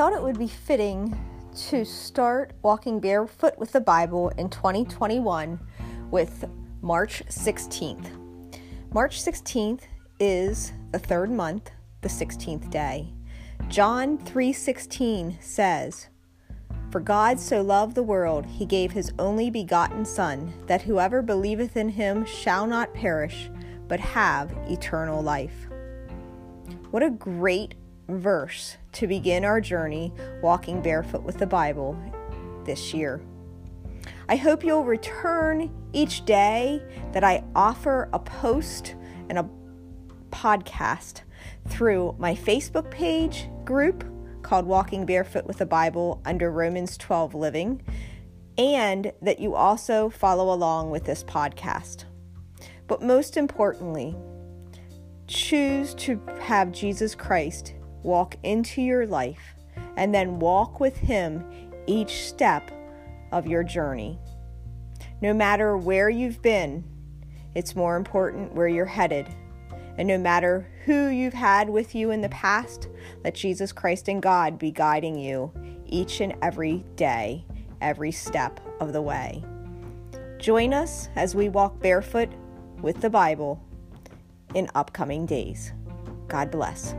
thought it would be fitting to start walking barefoot with the Bible in 2021 with March 16th. March 16th is the third month, the 16th day. John 3:16 says, "For God so loved the world, he gave his only begotten son, that whoever believeth in him shall not perish, but have eternal life." What a great verse to begin our journey walking barefoot with the Bible this year. I hope you'll return each day that I offer a post and a podcast through my Facebook page group called Walking Barefoot with the Bible under Romans 12 Living, and that you also follow along with this podcast. But most importantly, choose to have Jesus Christ walk into your life and then walk with Him each step of your journey. No matter where you've been, it's more important where you're headed. And no matter who you've had with you in the past, let Jesus Christ and God be guiding you each and every day, every step of the way. Join us as we walk barefoot with the Bible in upcoming days. God bless.